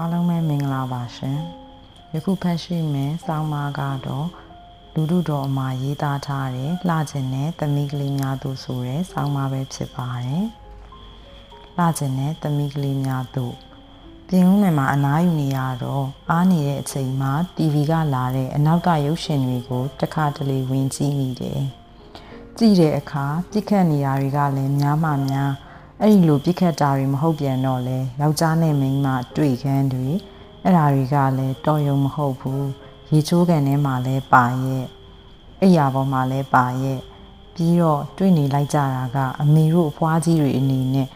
အားလုံးပဲမင်္ဂလာပါရှင်ယခုဖတ်ရှိမယ်စောင်းမာကတော့လူတို့တော်အမှာရေးသားထားတဲ့လှခြင်းနဲ့သမီးကလေးများတို့ဆိုတဲ့စောင်းမာပဲဖြစ်ပါတယ်လှခြင်းနဲ့သမီးကလေးများတို့ပြင်ဦးနယ်မှာအနားယူနေရတော့အားနေတဲ့အချိန်မှာ TV ကလာတဲ့အနောက်ကရုပ်ရှင်တွေကိုတခါတလေဝင်ကြည့်မိတယ်ကြည့်တဲ့အခါပြစ်ခတ်နေရတွေကလည်းများမှများ အဲ့ဒီလိုပြစ်ခတ်တာတွေမဟုတ်ပြန်တော့လဲယောက်ျားနဲ့မိန်းမတွေ့ခန်းတွေအဲ့ဓာတွေကလည်းတော်ရုံမဟုတ်ဘူးရေချိုးကန်ထဲမှာလည်းပါရဲ့အိယာပေါ်မှာလည်းပါရဲ့ပြီးတော့တွေ့နေလိုက်ကြတာကအမေတို့အဖွားကြီးတွေအနေနဲ့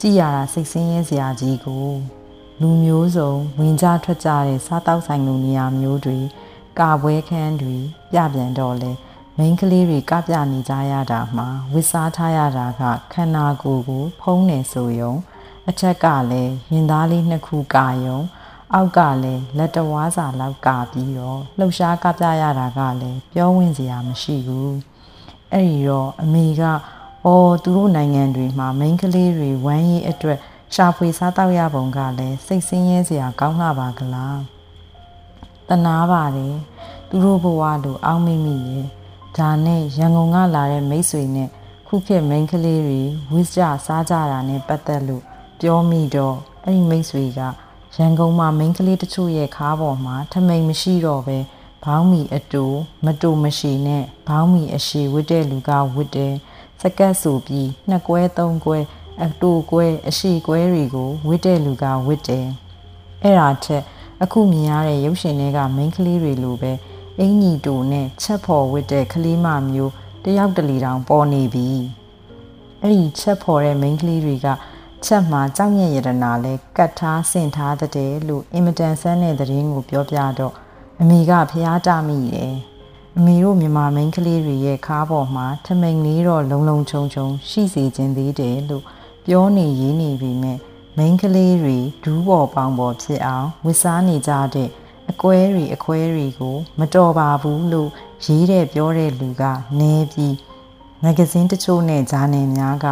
ကြည်ရတာစိတ်ဆင်းရဲစရာကြီးကိုလူမျိုးစုံဝင်ကြထွက်ကြတဲ့စားတောက်ဆိုင်လိုနေရာမျိုးတွေကာပွဲခန်းတွေပြပြန်တော့လဲ မိန်းကလေးတွေကပြနေကြရတာမှာဝစ်စားထားရတာကခန္ဓာကိုယ်ကိုဖုံးနေဆိုယုံအထက်ကလည်းရင်သားလေးနှစ်ခုကာယုံ အောက်ကလည်းလက်တဝါးစာလောက်ကာပြီးတော့လှုပ်ရှားကပြရတာကလည်းပြောဝင်စရာမရှိဘူးအဲ့ဒီတော့အမေကအော်သူတို့နိုင်ငံတွေမှာမိန်းကလေးတွေဝမ်းရည်အတွက်ရှာဖွေစားတောက်ရပုံကလည်းစိတ်ဆင်းရဲစရာကောင်းလာပါကလားတနာပါတယ်သူတို့ဘဝလိုအောင်းမိမိရဲ့ ဒါနဲ့ရန်ကုန်ကလာတဲ့မိတ်ဆွေနဲ့ခုခေတ်မိန်းကလေးတွေဝစ်ကြစားကြတာနဲ့ပတ်သက်လို့ပြောမိတော့အဲ့ဒီမိတ်ဆွေကရန်ကုန်မှာမိန်းကလေးတချို့ရဲ့ခါးပေါ်မှာထမိန်မရှိတော့ပဲဘောင်းမီအတူမတူမရှိနဲ့ဘောင်းမီအရှိဝစ်တဲ့လူကဝစ်တယ်စကတ်ဆိုပြီးနှစ်ကွဲသုံးကွဲအတူကွဲအရှိကွဲတွေကိုဝစ်တဲ့လူကဝစ်တယ်အဲ့ဒါချက်အခုမြင်ရတဲ့ရုပ်ရှင်တွေကမိန်းကလေးတွေလိုပဲ အင်ကြီးတူနဲ့ချက်ဖော်ဝစ်တဲ့ကလေးမမျိုးတယောက်တလီတောင်ပေါ်နေပြီအဲ့ဒီချက်ဖော်တဲ့မိန်းကလေးတွေကချက်မှာကြောက်ညက်ရတနာလဲကတ်ထားဆင့်ထားတဲ့လို့အင်မတန်ဆန်းတဲ့သတင်းကိုပြောပြတော့အမေကဖျားတမိတယ်အမေတို့မြန်မာမိန်းကလေးတွေရဲ့ခါးပေါ်မှာထမိန်လေးတော့လုံလုံချုံချုံရှိစေခြင်းသေးတယ်လို့ပြောနေရင်းနေပြီမဲ့မိန်းကလေးတွေဒူးပေါ်ပေါင်ပေါ်ဖြစ်အောင်ဝစ်စားနေကြတဲ့ အကွဲတွေအခွဲတွေကိုမတော်ပါဘူးလို့ရေးတဲ့ပြောတဲ့လူကနဲပြီးမဂဇင်းတချို့နဲ့ဂျာနယ်များက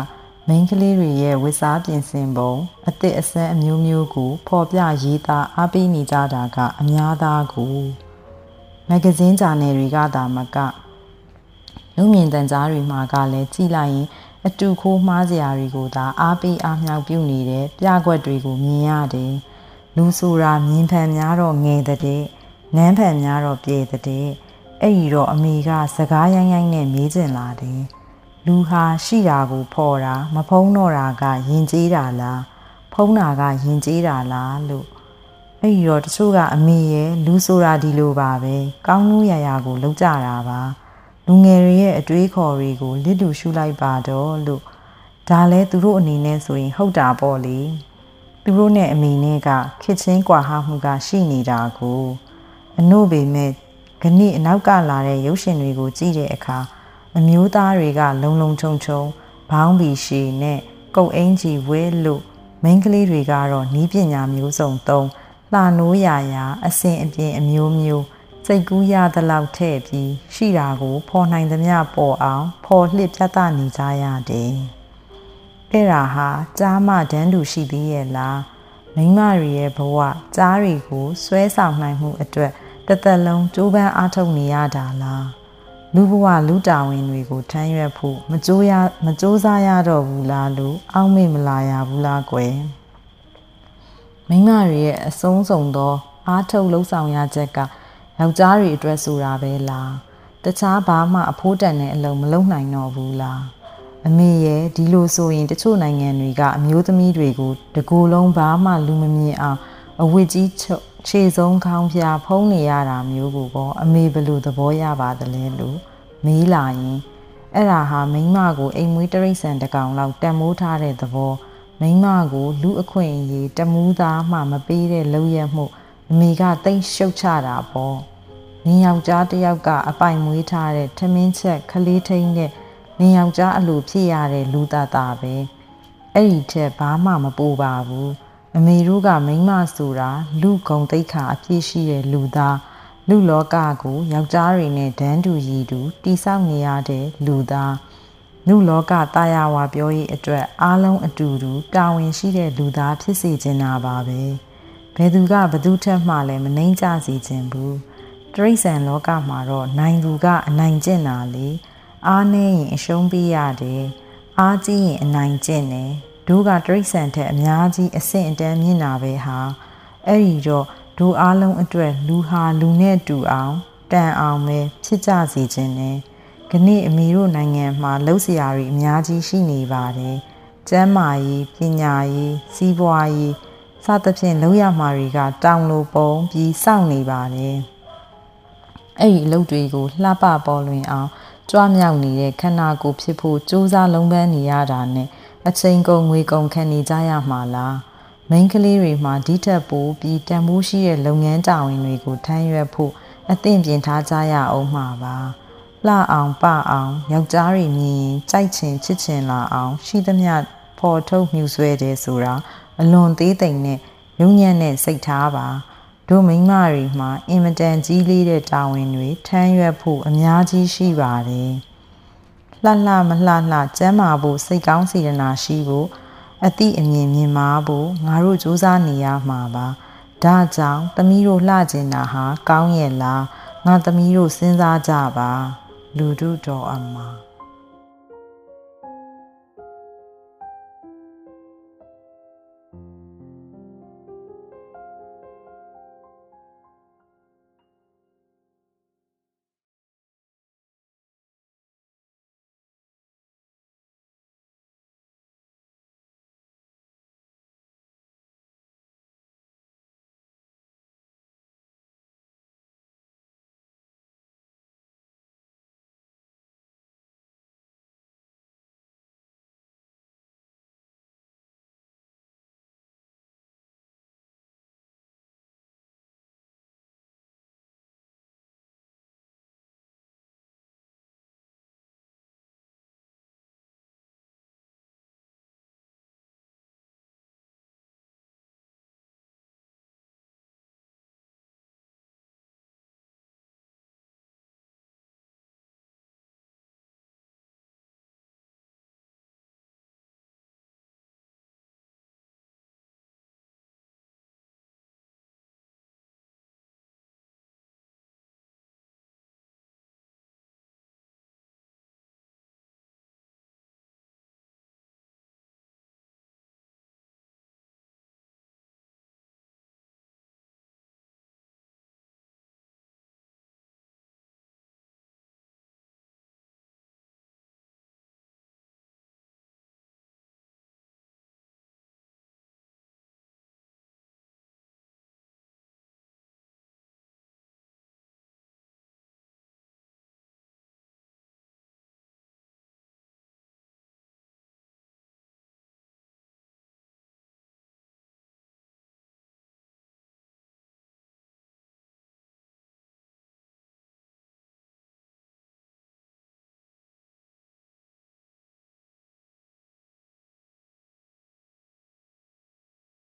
မိန်းကလေးတွေရဲ့ဝစ်စားပြင်ဆင်ပုံအသစ်အဆန်းအမျိုးမျိုးကိုဖော်ပြရေးသားအားပေးနေကြတာကအများသားကိုမဂဇင်းဂျာနယ်တွေကသာမကလူမြင်တန်ကြားတွေမှာကလည်းကြည်လိုက်ရင်အတူခိုးမှားစရာတွေကိုသာအားပေးအားမြောက်ပြုနေတဲ့ပြကွက်တွေကိုမြင်ရတယ် လူဆိုတာမြင်ဖန်များတော့ငယ်တဲ့နန်းဖန်များတော့ပြေတဲ့အဲ့ဒီတော့အမေကစကားရိုင်းရိုင်းနဲ့မေးကျင်လာတယ်လူဟာရှိတာကိုဖော်တာမဖုံးတော့တာကယဉ်ကျေးတာလားဖုံးတာကယဉ်ကျေးတာလားလို့အဲ့ဒီတော့တချို့ကအမေရဲ့လူဆိုတာဒီလိုပါပဲကောင်းလို့ရရကိုလောက်ကြတာပါလူငယ်တွေရဲ့အတွေးခေါ်တွေကိုလစ်တူရှုလိုက်ပါတော့လို့ဒါလဲသူတို့အနေနဲ့ဆိုရင်ဟုတ်တာပေါ့လေ သူတို့နဲ့အမေနဲ့ကခစ်ချင်းကွာဟမှုကရှိနေတာကိုအနို့ပေမဲ့ခဏအနောက်ကလာတဲ့ရုပ်ရှင်တွေကိုကြည့်တဲ့အခါအမျိုးသားတွေက လုံလုံချုံချုံဘောင်းဘီရှည်နဲ့ကုတ်အင်းကြီးဝဲလို့မိန်းကလေးတွေကတော့နီးပညာမျိုးစုံသုံးလှနိုးရရာအစဉ်အပြင်အမျိုးမျိုးစိတ်ကူးရသလောက်ထည့်ပြီးရှိတာကိုဖော်နိုင်သမျှပေါ်အောင်ဖော်လှစ်ပြသနေကြရတယ်။ အဲ့ဒါဟာကြားမဒန်းတူရှိသေးရဲ့လားမိမတွေရဲ့ဘဝကြားတွေကိုဆွဲဆောင်နိုင်မှုအတွက်တသက်လုံးကြိုးပမ်းအားထုတ်နေရတာလားလူဘဝလူတာဝန်တွေကိုထမ်းရွက်ဖို့မကြိုးရမကြိုးစားရတော့ဘူးလားလို့အောက်မေ့မလာရဘူးလားကွယ်မိမတွေရဲ့အဆုံးစုံသောအားထုတ်လှုပ်ဆောင်ရချက်ကယောက်ျားတွေအတွက်ဆိုတာပဲလားတခြားဘာမှအဖိုးတန်တဲ့အလုံးမလုပ်နိုင်တော့ဘူးလား အမေရဲ့ဒီလိုဆိုရင်တချို့နိုင်ငံတွေကအမျိုးသမီးတွေကိုတကူလုံးဘာမှလူမမြင်အောင်အဝတ်ကြီးခြေဆုံးခေါင်းဖျားဖုံးနေရတာမျိုးကိုပေါ့အမေဘလို့သဘောရပါသလဲလို့မေးလာရင်အဲ့ဒါဟာမိန်းမကိုအိမ်မွေးတရိษံတကောင်လောက်တန်မိုးထားတဲ့သဘောမိန်းမကိုလူအခွင့်အရေးတမူးသားမှမပေးတဲ့လုံရမှုအမေကတိတ်ရှုတ်ချတာပေါ့နင်းယောက်ျားတယောက်ကအပိုင်မွေးထားတဲ့ထမင်းချက်ခလေးထိန်တဲ့ နင်းယောက်ျားအလိုဖြစ်ရတဲ့လူသားသားပဲအဲ့ဒီထက်ဘာမှမပူပါဘူးအမေတို့ကမိန်းမဆိုတာလူဂုံတိတ်ခါအပြည့်ရှိတဲ့လူသားလူလောကကိုယောက်ျားတွေနဲ့ဒန်းတူရည်တူတိဆောက်နေရတဲ့လူသားလူလောကတာယာဝါပြောရေးအတွက်အားလုံးအတူတူတာဝန်ရှိတဲ့လူသားဖြစ်စေချင်တာပါပဲဘယ်သူကဘသူထက်မှလည်းမနှိမ့်ကြစေခြင်းဘူးတရိษံလောကမှာတော့နိုင်သူကအနိုင်ကျင့်တာလေ အားနည်းရင်အရှုံးပေးရတယ်အားကြီးရင်အနိုင်ကျင့်တယ်တို့ကတရိษံထက်အများကြီးအဆင့်အတန်းမြင့်တာပဲဟာအဲ့ဒီတော့ဒိုအားလုံးအတွက်လူဟာလူနဲ့တူအောင်တန်အောင်ပဲဖြစ်ကြစေခြင်းနဲ့ခဏအမေတို့နိုင်ငံမှာလှုပ်ရှားတွေအများကြီးရှိနေပါတယ်ကျမ်းမာရေးပညာရေးစီးပွားရေးစသဖြင့်လောက်ရမှာတွေကတောင်လိုပုံပြီးစောင့်နေပါတယ်အဲ့ဒီအလုပ်တွေကိုလှပပေါ်လွင်အောင် ကြွားမြောက်နေတဲ့ခန္ဓာကိုယ်ဖြစ်ဖို့စူးစမ်းလုံးပန်းနေရတာနဲ့အချိန်ကုန်ငွေကုန်ခံနေကြရမှာလားမိန်းကလေးတွေမှာဒီထက်ပိုပြီးတန်ဖိုးရှိတဲ့လုပ်ငန်းတာဝန်တွေကိုထမ်းရွက်ဖို့အသင့်ပြင်ထားကြရအောင်မှာပါလှအောင်ပအောင်ယောက်ျားတွေမြင်ရင်ကြိုက်ချင်ချစ်ချင်လာအောင် ရှိသမျှဖော်ထုတ်မြူဆွဲတယ်ဆိုတာအလွန်သေးသိမ်နဲ့ယုံညံ့တဲ့စိတ်ထားပါ တို့မိန်းမတွေမှာအင်မတန်ကြီးလေးတဲ့တာဝန်တွေထမ်းရွက်ဖို့အများကြီးရှိပါတယ်လှလှမလှလှကျမ်းမာဖို့စိတ်ကောင်းစေတနာရှိဖို့အသည့်အမြင်မြင်မာဖို့ငါတို့စူးစမ်းနေရမှာပါဒါကြောင့်သမီးတို့လှကျင်တာဟာကောင်းရဲ့လားငါသမီးတို့စဉ်းစားကြပါလူတို့တော်အမှာ